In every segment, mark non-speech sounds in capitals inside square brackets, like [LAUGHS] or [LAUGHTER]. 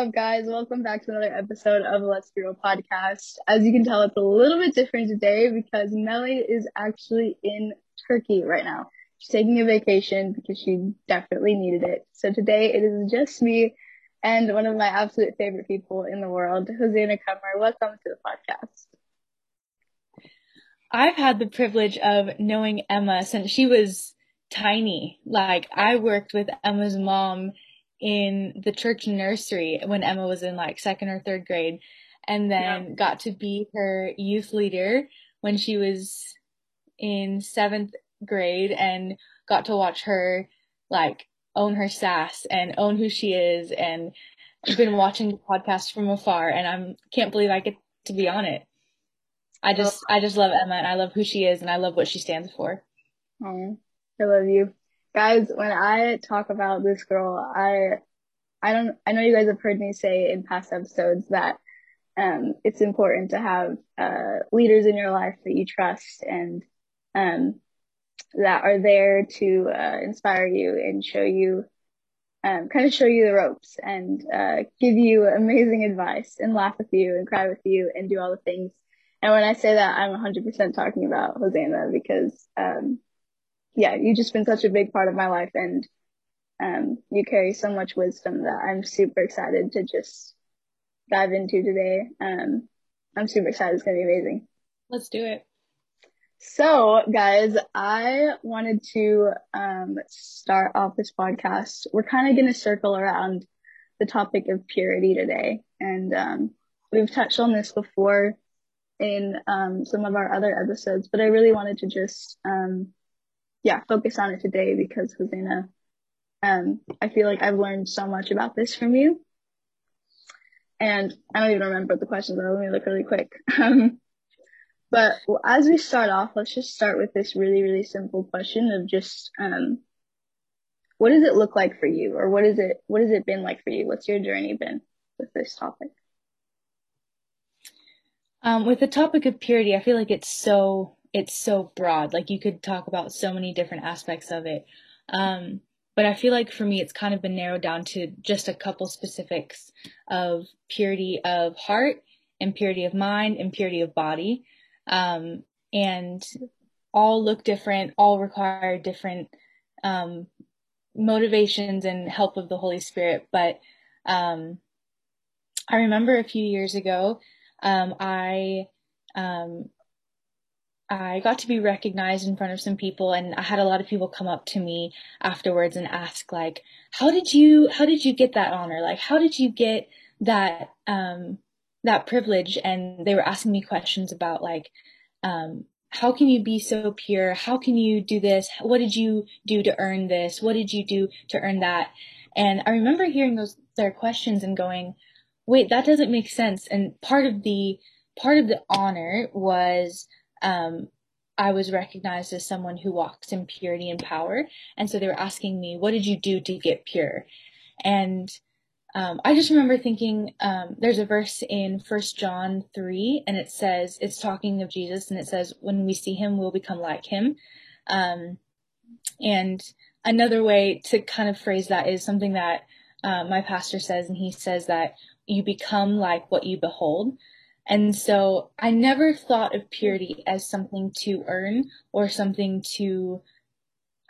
up, guys? Welcome back to another episode of Let's Be Real podcast. As you can tell, it's a little bit different today because Melly is actually in Turkey right now. She's taking a vacation because she definitely needed it. So today it is just me and one of my absolute favorite people in the world, Hosanna Kummer. Welcome to the podcast. I've had the privilege of knowing Emma since she was tiny. Like I worked with Emma's mom in the church nursery when Emma was in like second or third grade and then yeah. got to be her youth leader when she was in seventh grade and got to watch her like own her sass and own who she is and I've been watching the podcast from afar and I'm can't believe I get to be on it. I just I just love Emma and I love who she is and I love what she stands for. Oh, I love you. Guys, when I talk about this girl, I I don't I know you guys have heard me say in past episodes that um, it's important to have uh, leaders in your life that you trust and um, that are there to uh, inspire you and show you um, kind of show you the ropes and uh, give you amazing advice and laugh with you and cry with you and do all the things. And when I say that, I'm 100% talking about Hosanna because um, yeah, you've just been such a big part of my life and um, you carry so much wisdom that I'm super excited to just dive into today. Um, I'm super excited. It's going to be amazing. Let's do it. So, guys, I wanted to um, start off this podcast. We're kind of going to circle around the topic of purity today. And um, we've touched on this before in um, some of our other episodes, but I really wanted to just um, yeah, focus on it today because Hosanna, um, I feel like I've learned so much about this from you. And I don't even remember the questions are. Let me look really quick. [LAUGHS] Um, but as we start off, let's just start with this really, really simple question of just, um, what does it look like for you or what is it, what has it been like for you? What's your journey been with this topic? Um, with the topic of purity, I feel like it's so it's so broad. Like you could talk about so many different aspects of it. Um, but I feel like for me, it's kind of been narrowed down to just a couple specifics of purity of heart and purity of mind and purity of body. Um, and all look different, all require different um, motivations and help of the Holy Spirit. But um, I remember a few years ago, um, I um, I got to be recognized in front of some people and I had a lot of people come up to me afterwards and ask like, how did you, how did you get that honor? Like, how did you get that, um, that privilege? And they were asking me questions about like, um, how can you be so pure? How can you do this? What did you do to earn this? What did you do to earn that? And I remember hearing those, their questions and going, wait, that doesn't make sense. And part of the, part of the honor was, um, I was recognized as someone who walks in purity and power. And so they were asking me, what did you do to get pure? And um, I just remember thinking, um, there's a verse in First John 3, and it says, it's talking of Jesus, and it says, when we see him, we'll become like him. Um, and another way to kind of phrase that is something that uh, my pastor says, and he says that you become like what you behold. And so I never thought of purity as something to earn or something to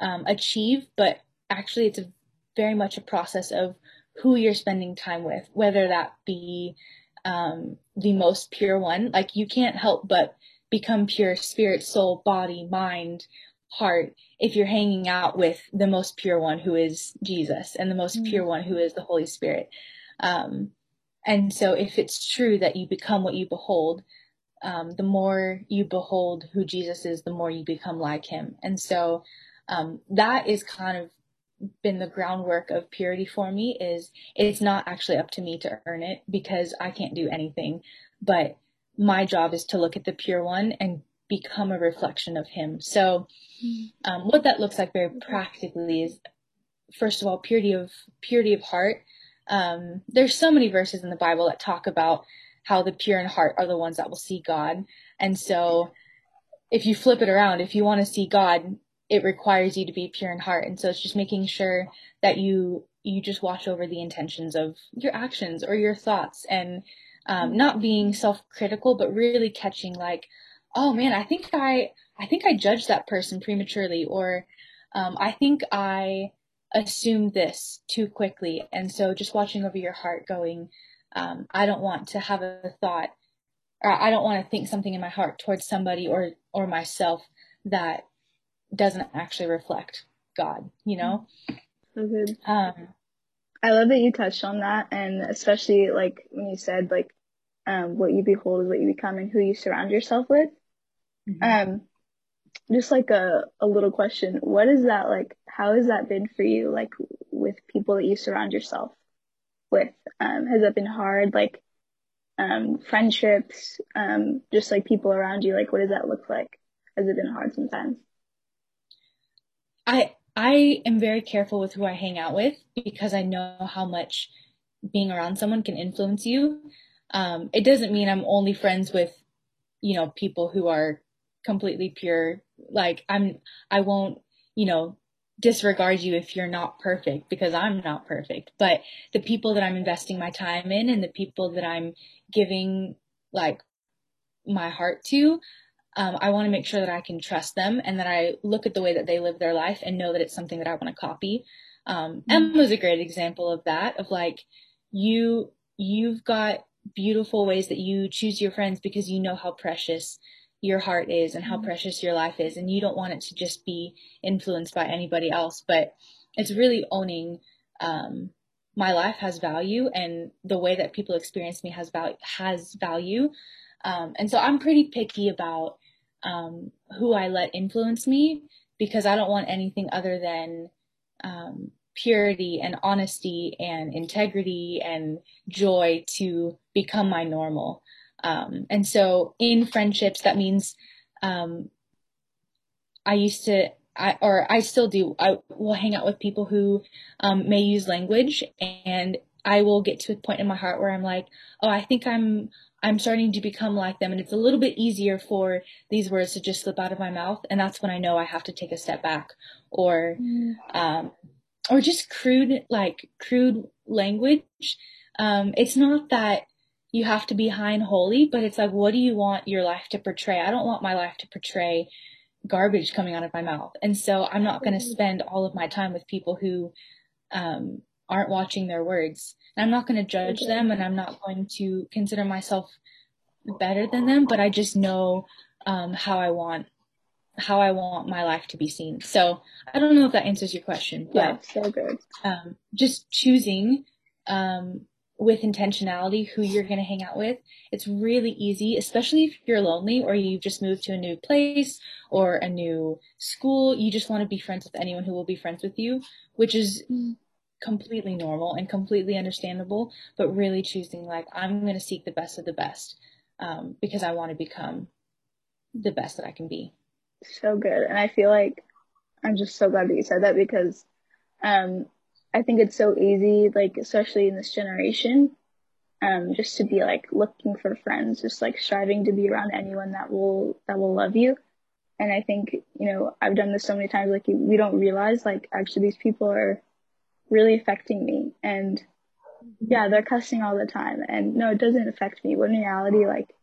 um, achieve, but actually it's a, very much a process of who you're spending time with, whether that be um, the most pure one. Like you can't help but become pure spirit, soul, body, mind, heart if you're hanging out with the most pure one who is Jesus and the most mm-hmm. pure one who is the Holy Spirit. Um, and so if it's true that you become what you behold, um, the more you behold who Jesus is, the more you become like him. And so um, that is kind of been the groundwork of purity for me is it's not actually up to me to earn it because I can't do anything, but my job is to look at the pure one and become a reflection of him. So um, what that looks like very practically is first of all purity of purity of heart um, there's so many verses in the Bible that talk about how the pure in heart are the ones that will see God. And so if you flip it around, if you want to see God, it requires you to be pure in heart. And so it's just making sure that you you just watch over the intentions of your actions or your thoughts and um, not being self-critical, but really catching like, oh man, I think I I think I judged that person prematurely, or um, I think I assumed this too quickly. And so just watching over your heart, going, um, I don't want to have a thought, or I don't want to think something in my heart towards somebody or or myself that doesn't actually reflect God, you know? So good. Um, I love that you touched on that and especially like when you said like um, what you behold is what you become and who you surround yourself with. Mm-hmm. Um, just like a, a little question. What is that like? How has that been for you? Like with people that you surround yourself with? Um, has that been hard? Like, um, friendships, um, just like people around you? Like, what does that look like? Has it been hard sometimes? I I am very careful with who I hang out with because I know how much being around someone can influence you. Um, it doesn't mean I'm only friends with, you know, people who are completely pure. Like I'm, I won't, you know, disregard you if you're not perfect because I'm not perfect. But the people that I'm investing my time in and the people that I'm giving like my heart to, um, I want to make sure that I can trust them and that I look at the way that they live their life and know that it's something that I want to copy. Um, mm-hmm. Emma's a great example of that, of like, you, you've got beautiful ways that you choose your friends because you know how precious your heart is and how mm-hmm. precious your life is. And you don't want it to just be influenced by anybody else, but it's really owning, um, my life has value and the way that people experience me has value, has value. Um, and so I'm pretty picky about um, who I let influence me because I don't want anything other than um, purity and honesty and integrity and joy to become my normal. Um, and so in friendships, that means um, I used to, I, or I still do, I will hang out with people who um, may use language and I will get to a point in my heart where I'm like, oh, I think I'm I'm starting to become like them. And it's a little bit easier for these words to just slip out of my mouth. And that's when I know I have to take a step back or mm. um or just crude like crude language. Um it's not that you have to be high and holy but it's like what do you want your life to portray I don't want my life to portray garbage coming out of my mouth and so I'm not going to mm. spend all of my time with people who um aren't watching their words. And I'm not going to judge them and I'm not going to consider myself better than them, but I just know um, how I want how I want my life to be seen. So I don't know if that answers your question, but yeah, so good. Um, just choosing um, with intentionality who you're going to hang out with. It's really easy, especially if you're lonely or you've just moved to a new place or a new school. You just want to be friends with anyone who will be friends with you, which is mm completely normal and completely understandable, but really choosing like I'm going to seek the best of the best um, because I want to become the best that I can be. So good, and I feel like I'm just so glad that you said that because um, I think it's so easy, like especially in this generation, um, just to be like looking for friends, just like striving to be around anyone that will that will love you. And I think you know I've done this so many times, like we don't realize like actually these people are really affecting me. And yeah, they're cussing all the time. And no, it doesn't affect me. When in reality, like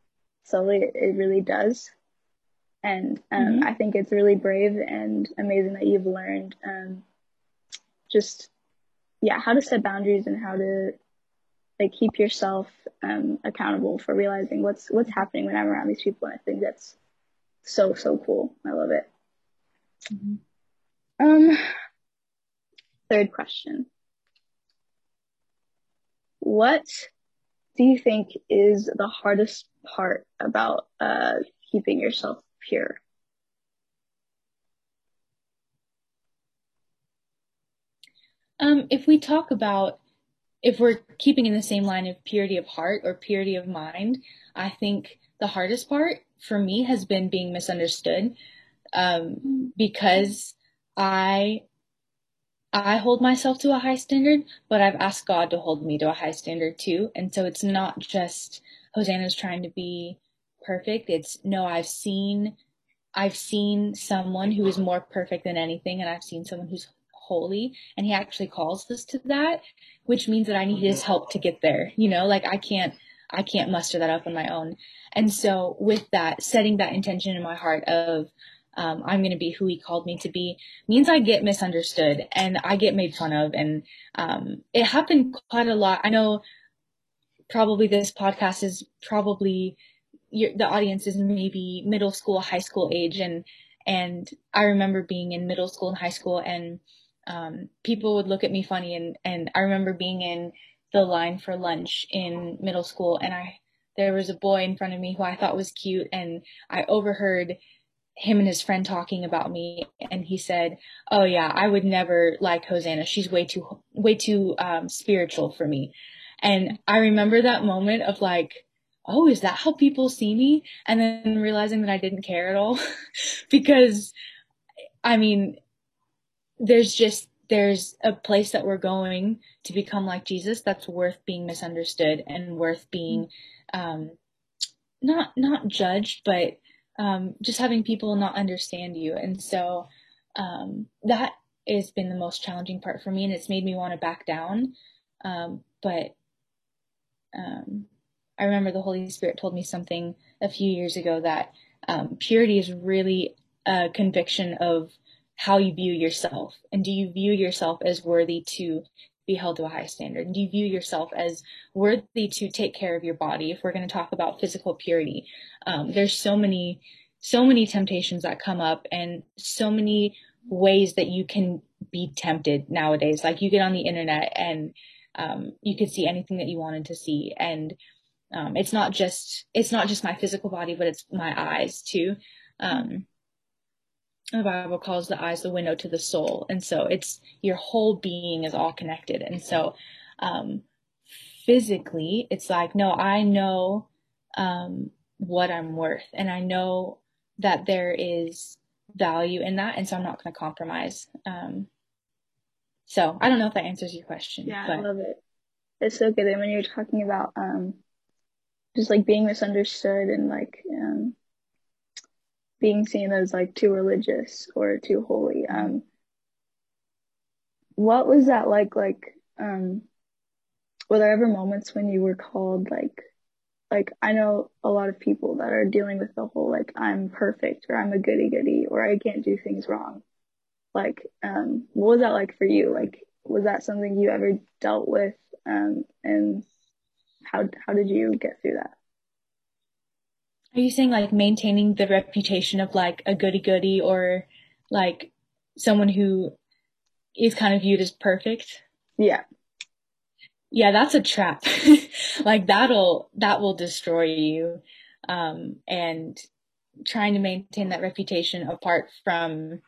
slowly it, it really does. And um, mm-hmm. I think it's really brave and amazing that you've learned um, just yeah how to set boundaries and how to like keep yourself um, accountable for realizing what's what's happening when I'm around these people. And I think that's so so cool. I love it. Mm-hmm. Um, Third question. What do you think is the hardest part about uh, keeping yourself pure? Um, if we talk about if we're keeping in the same line of purity of heart or purity of mind, I think the hardest part for me has been being misunderstood um, because I I hold myself to a high standard, but I've asked God to hold me to a high standard too. And so it's not just Hosanna's trying to be perfect. It's no, I've seen I've seen someone who is more perfect than anything, and I've seen someone who's holy, and he actually calls us to that, which means that I need his help to get there. You know, like I can't, I can't muster that up on my own. And so with that, setting that intention in my heart of, um, I'm going to be who he called me to be means I get misunderstood and I get made fun of. And, um, it happened quite a lot. I know probably this podcast is probably your, the audience is maybe middle school, high school age. And, and I remember being in middle school and high school and, um, people would look at me funny and, and I remember being in the line for lunch in middle school and I, there was a boy in front of me who I thought was cute and I overheard him and his friend talking about me and he said, "Oh yeah, I would never like Hosanna. She's way too way too um, spiritual for me." And I remember that moment of like, "Oh, is that how people see me?" And then realizing that I didn't care at all [LAUGHS] because I mean, there's just there's a place that we're going to become like Jesus that's worth being misunderstood and worth being um, not not judged, but um, just having people not understand you. And so um, that has been the most challenging part for me, and it's made me want to back down. Um, but um, I remember the Holy Spirit told me something a few years ago that um, purity is really a conviction of how you view yourself. And do you view yourself as worthy to be held to a high standard? And do you view yourself as worthy to take care of your body? If we're going to talk about physical purity, um, there's so many, so many temptations that come up and so many ways that you can be tempted nowadays. Like you get on the internet and um, you could see anything that you wanted to see. And um, it's not just, it's not just my physical body, but it's my eyes too. Um, the Bible calls the eyes the window to the soul. And so it's your whole being is all connected. And so, um, physically, it's like, no, I know, um, what I'm worth and I know that there is value in that. And so I'm not going to compromise. Um, so I don't know if that answers your question. Yeah, but. I love it. It's so good. And when you're talking about, um, just like being misunderstood and like, um, being seen as like too religious or too holy. Um, what was that like? Like, um, were there ever moments when you were called like, like I know a lot of people that are dealing with the whole like I'm perfect or I'm a goody goody or I can't do things wrong. Like, um, what was that like for you? Like, was that something you ever dealt with? Um, and how how did you get through that? Are you saying like maintaining the reputation of like a goody goody or like someone who is kind of viewed as perfect? Yeah. Yeah, that's a trap. [LAUGHS] like that'll that will destroy you. Um and trying to maintain that reputation apart from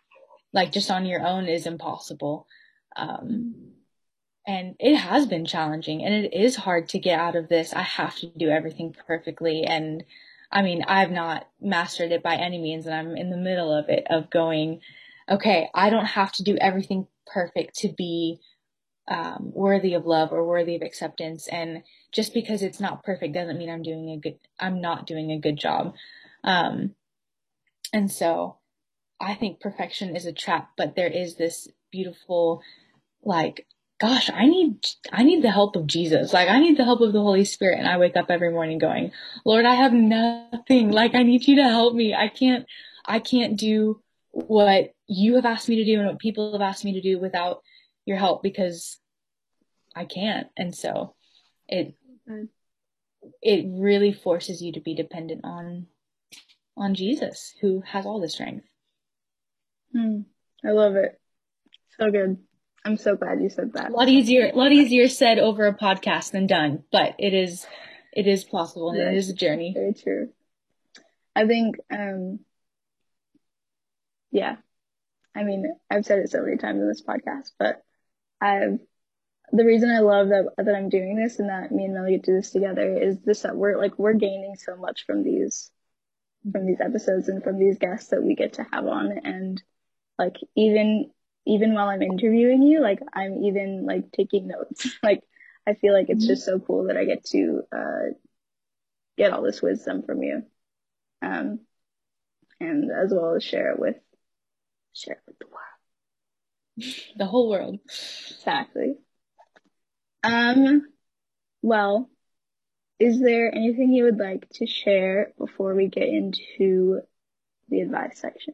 like just on your own is impossible. Um and it has been challenging and it is hard to get out of this. I have to do everything perfectly and I mean, I've not mastered it by any means and I'm in the middle of it of going, okay, I don't have to do everything perfect to be um, worthy of love or worthy of acceptance. And just because it's not perfect doesn't mean I'm doing a good, I'm not doing a good job. Um, and so I think perfection is a trap, but there is this beautiful, like, gosh, I need, I need the help of Jesus. Like, I need the help of the Holy Spirit. And I wake up every morning going, Lord, I have nothing. Like, I need you to help me. I can't, I can't do what you have asked me to do and what people have asked me to do without your help because I can't. And so it, it really forces you to be dependent on, on Jesus who has all the strength. Hmm. I love it. So good. I'm so glad you said that. A lot easier, a lot easier said over a podcast than done, but it is, it is possible and it is a journey. Very true. I think, um, yeah. I mean, I've said it so many times in this podcast, but I've, the reason I love that, that I'm doing this and that me and Melly get to do this together is this, that we're like, we're gaining so much from these, from these episodes and from these guests that we get to have on. And like, even even while I'm interviewing you, like I'm even like taking notes. [LAUGHS] like I feel like it's just so cool that I get to uh, get all this wisdom from you. Um, and as well as share it with share it with the world. [LAUGHS] The whole world. Exactly. Um well, is there anything you would like to share before we get into the advice section?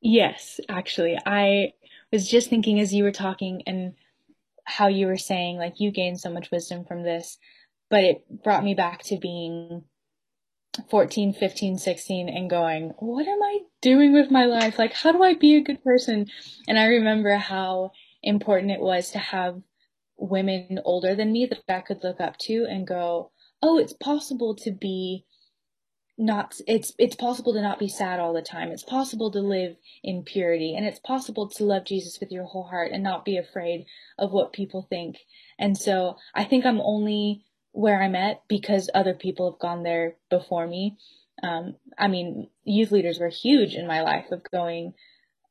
Yes, actually. I was just thinking as you were talking and how you were saying like you gained so much wisdom from this, but it brought me back to being 14, 15, 16 and going, what am I doing with my life? Like, how do I be a good person? And I remember how important it was to have women older than me that I could look up to and go, oh, it's possible to be not it's it's possible to not be sad all the time. It's possible to live in purity and it's possible to love Jesus with your whole heart and not be afraid of what people think. And so I think I'm only where I'm at because other people have gone there before me. Um, I mean, youth leaders were huge in my life of going,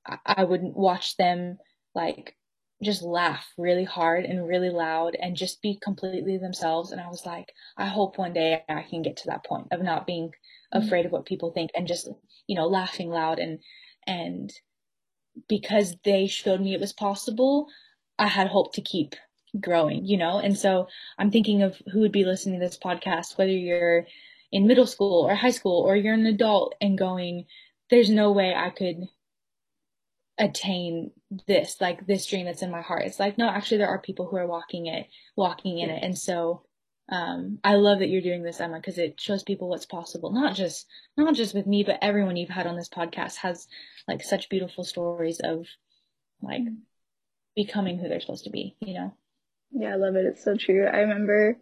I, I would watch them like just laugh really hard and really loud and just be completely themselves. And I was like, I hope one day I can get to that point of not being. Afraid of what people think and just, you know, laughing loud and, and because they showed me it was possible, I had hope to keep growing, you know? And so I'm thinking of who would be listening to this podcast, whether you're in middle school or high school or you're an adult and going, there's no way I could attain this, like this dream that's in my heart. It's like, no, actually there are people who are walking it, walking in it. And so, um, I love that you're doing this, Emma, because it shows people what's possible. Not just, not just with me, but everyone you've had on this podcast has like such beautiful stories of like mm. becoming who they're supposed to be, you know? Yeah, I love it. It's so true. I remember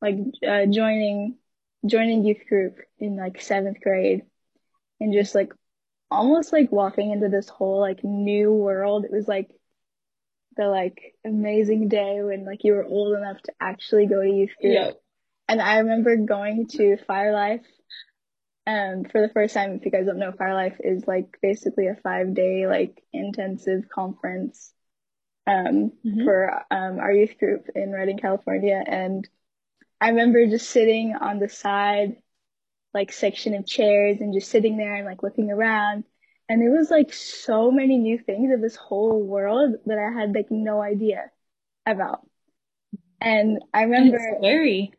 like uh, joining joining youth group in like seventh grade and just like almost like walking into this whole like new world. It was like the like amazing day when like you were old enough to actually go to youth group. Yep. And I remember going to Fire Life um for the first time. If you guys don't know, Fire Life is like basically a five day like intensive conference um mm-hmm. for um our youth group in Redding, California. And I remember just sitting on the side like section of chairs and just sitting there and like looking around. And it was like so many new things of this whole world that I had like no idea about. And I remember it's scary.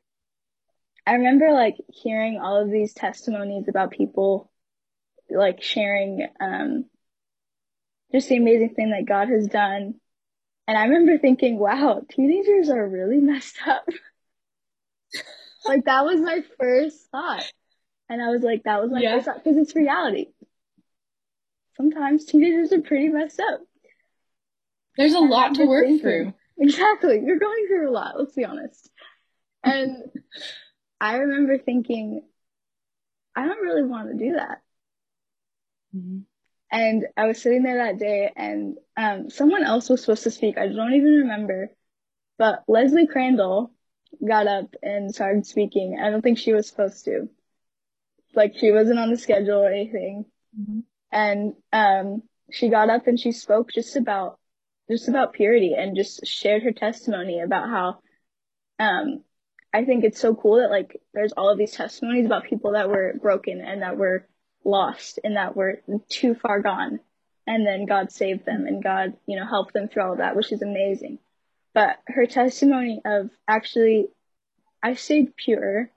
I remember like hearing all of these testimonies about people like sharing um just the amazing thing that God has done. And I remember thinking, wow, teenagers are really messed up. [LAUGHS] like that was my first thought. And I was like, that was my yeah. first thought because it's reality. Sometimes teenagers are pretty messed up. There's a and lot to work thinking, through. Exactly. You're going through a lot, let's be honest. And [LAUGHS] I remember thinking, I don't really want to do that. Mm-hmm. And I was sitting there that day and um, someone else was supposed to speak. I don't even remember. But Leslie Crandall got up and started speaking. I don't think she was supposed to. Like she wasn't on the schedule or anything. Mm-hmm. And, um, she got up and she spoke just about, just about purity and just shared her testimony about how, um, I think it's so cool that like there's all of these testimonies about people that were broken and that were lost and that were too far gone. And then God saved them and God, you know, helped them through all of that, which is amazing. But her testimony of actually, I stayed pure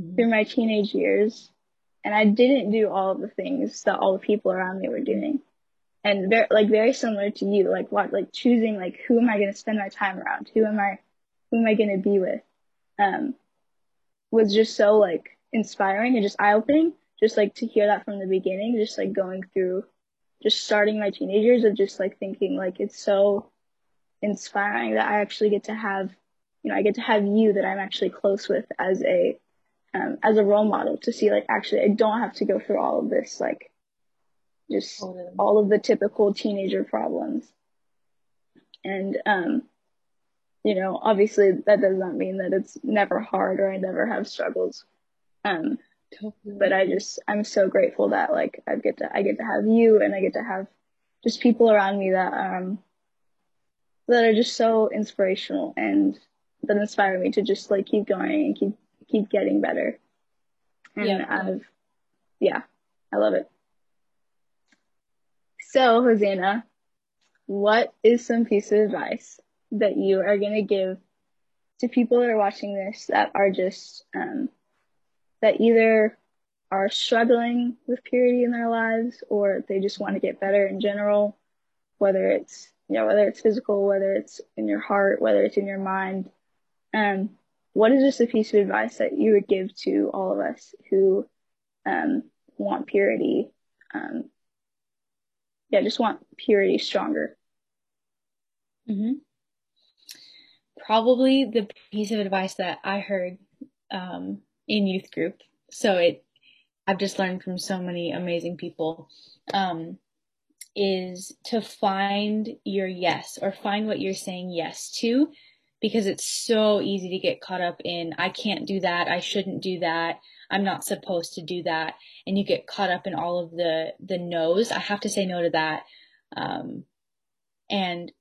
mm-hmm. through my teenage years and I didn't do all the things that all the people around me were doing. And very, like very similar to you, like what, like choosing like who am I going to spend my time around? Who am I, who am I going to be with? Um, was just so like inspiring and just eye opening. Just like to hear that from the beginning, just like going through, just starting my teenagers of just like thinking like it's so inspiring that I actually get to have, you know, I get to have you that I'm actually close with as a um, as a role model to see like actually I don't have to go through all of this like just all of the typical teenager problems. And um, you know, obviously that does not mean that it's never hard or I never have struggles. Um, totally. but I just I'm so grateful that like I get to I get to have you and I get to have just people around me that um that are just so inspirational and that inspire me to just like keep going and keep keep getting better. And yeah. I've Yeah, I love it. So, Hosanna, what is some piece of advice that you are going to give to people that are watching this that are just, um, that either are struggling with purity in their lives or they just want to get better in general, whether it's, you know, whether it's physical, whether it's in your heart, whether it's in your mind. Um, what is just a piece of advice that you would give to all of us who um, want purity? Um, yeah, just want purity stronger. Mm-hmm. Probably the piece of advice that I heard um, in youth group. So it, I've just learned from so many amazing people. Um, is to find your yes or find what you're saying yes to because it's so easy to get caught up in I can't do that, I shouldn't do that, I'm not supposed to do that, and you get caught up in all of the the no's. I have to say no to that, um, and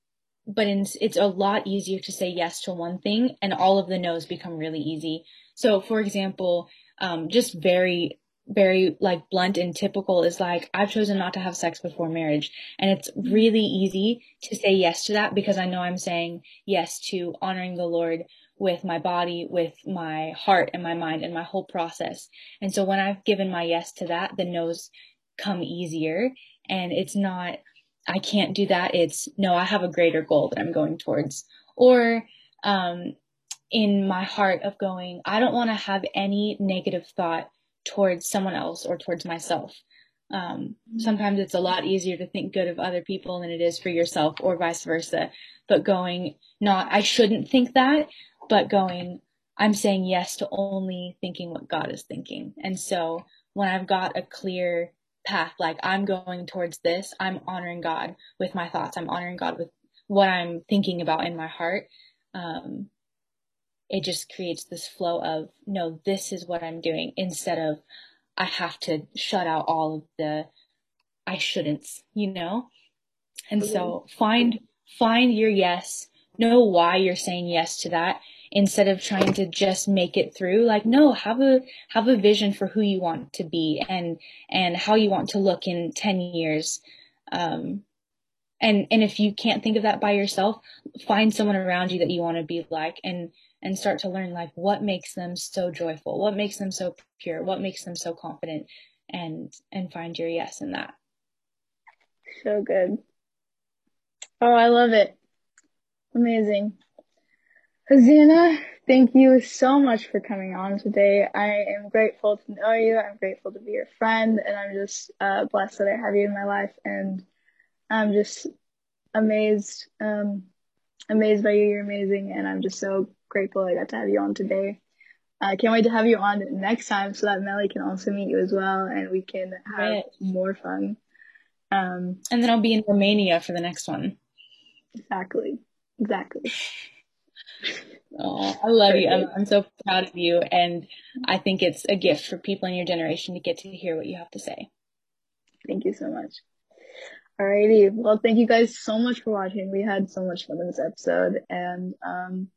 but in, it's a lot easier to say yes to one thing, and all of the no's become really easy. So, for example, um, just very very like blunt and typical is like I've chosen not to have sex before marriage and it's really easy to say yes to that because I know I'm saying yes to honoring the Lord with my body, with my heart and my mind and my whole process. And so when I've given my yes to that, the no's come easier and it's not I can't do that. It's no, I have a greater goal that I'm going towards. Or um in my heart of going, I don't want to have any negative thought towards someone else or towards myself. Um, sometimes it's a lot easier to think good of other people than it is for yourself or vice versa. But going, not, I shouldn't think that, but going, I'm saying yes to only thinking what God is thinking. And so when I've got a clear path, like I'm going towards this, I'm honoring God with my thoughts. I'm honoring God with what I'm thinking about in my heart. Um, it just creates this flow of no this is what i'm doing instead of i have to shut out all of the i shouldn't you know and mm-hmm. so find find your yes know why you're saying yes to that instead of trying to just make it through like no have a have a vision for who you want to be and and how you want to look in 10 years um and and if you can't think of that by yourself find someone around you that you want to be like and and start to learn like what makes them so joyful, what makes them so pure, what makes them so confident and and find your yes in that. So good. Oh, I love it. Amazing. Hosanna, thank you so much for coming on today. I am grateful to know you. I'm grateful to be your friend, and I'm just uh, blessed that I have you in my life. And I'm just amazed, um, amazed by you. You're amazing, and I'm just so grateful I got to have you on today. I can't wait to have you on next time so that Melly can also meet you as well and we can have right. more fun. Um, and then I'll be in Romania for the next one. Exactly. Exactly. [LAUGHS] Oh, I love Perfect. you. I'm, I'm so proud of you. And I think it's a gift for people in your generation to get to hear what you have to say. Thank you so much. Alrighty. Well, thank you guys so much for watching. We had so much fun in this episode and, um,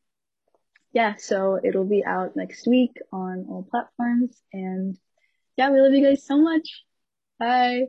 yeah, so it'll be out next week on all platforms. And yeah, we love you guys so much. Bye.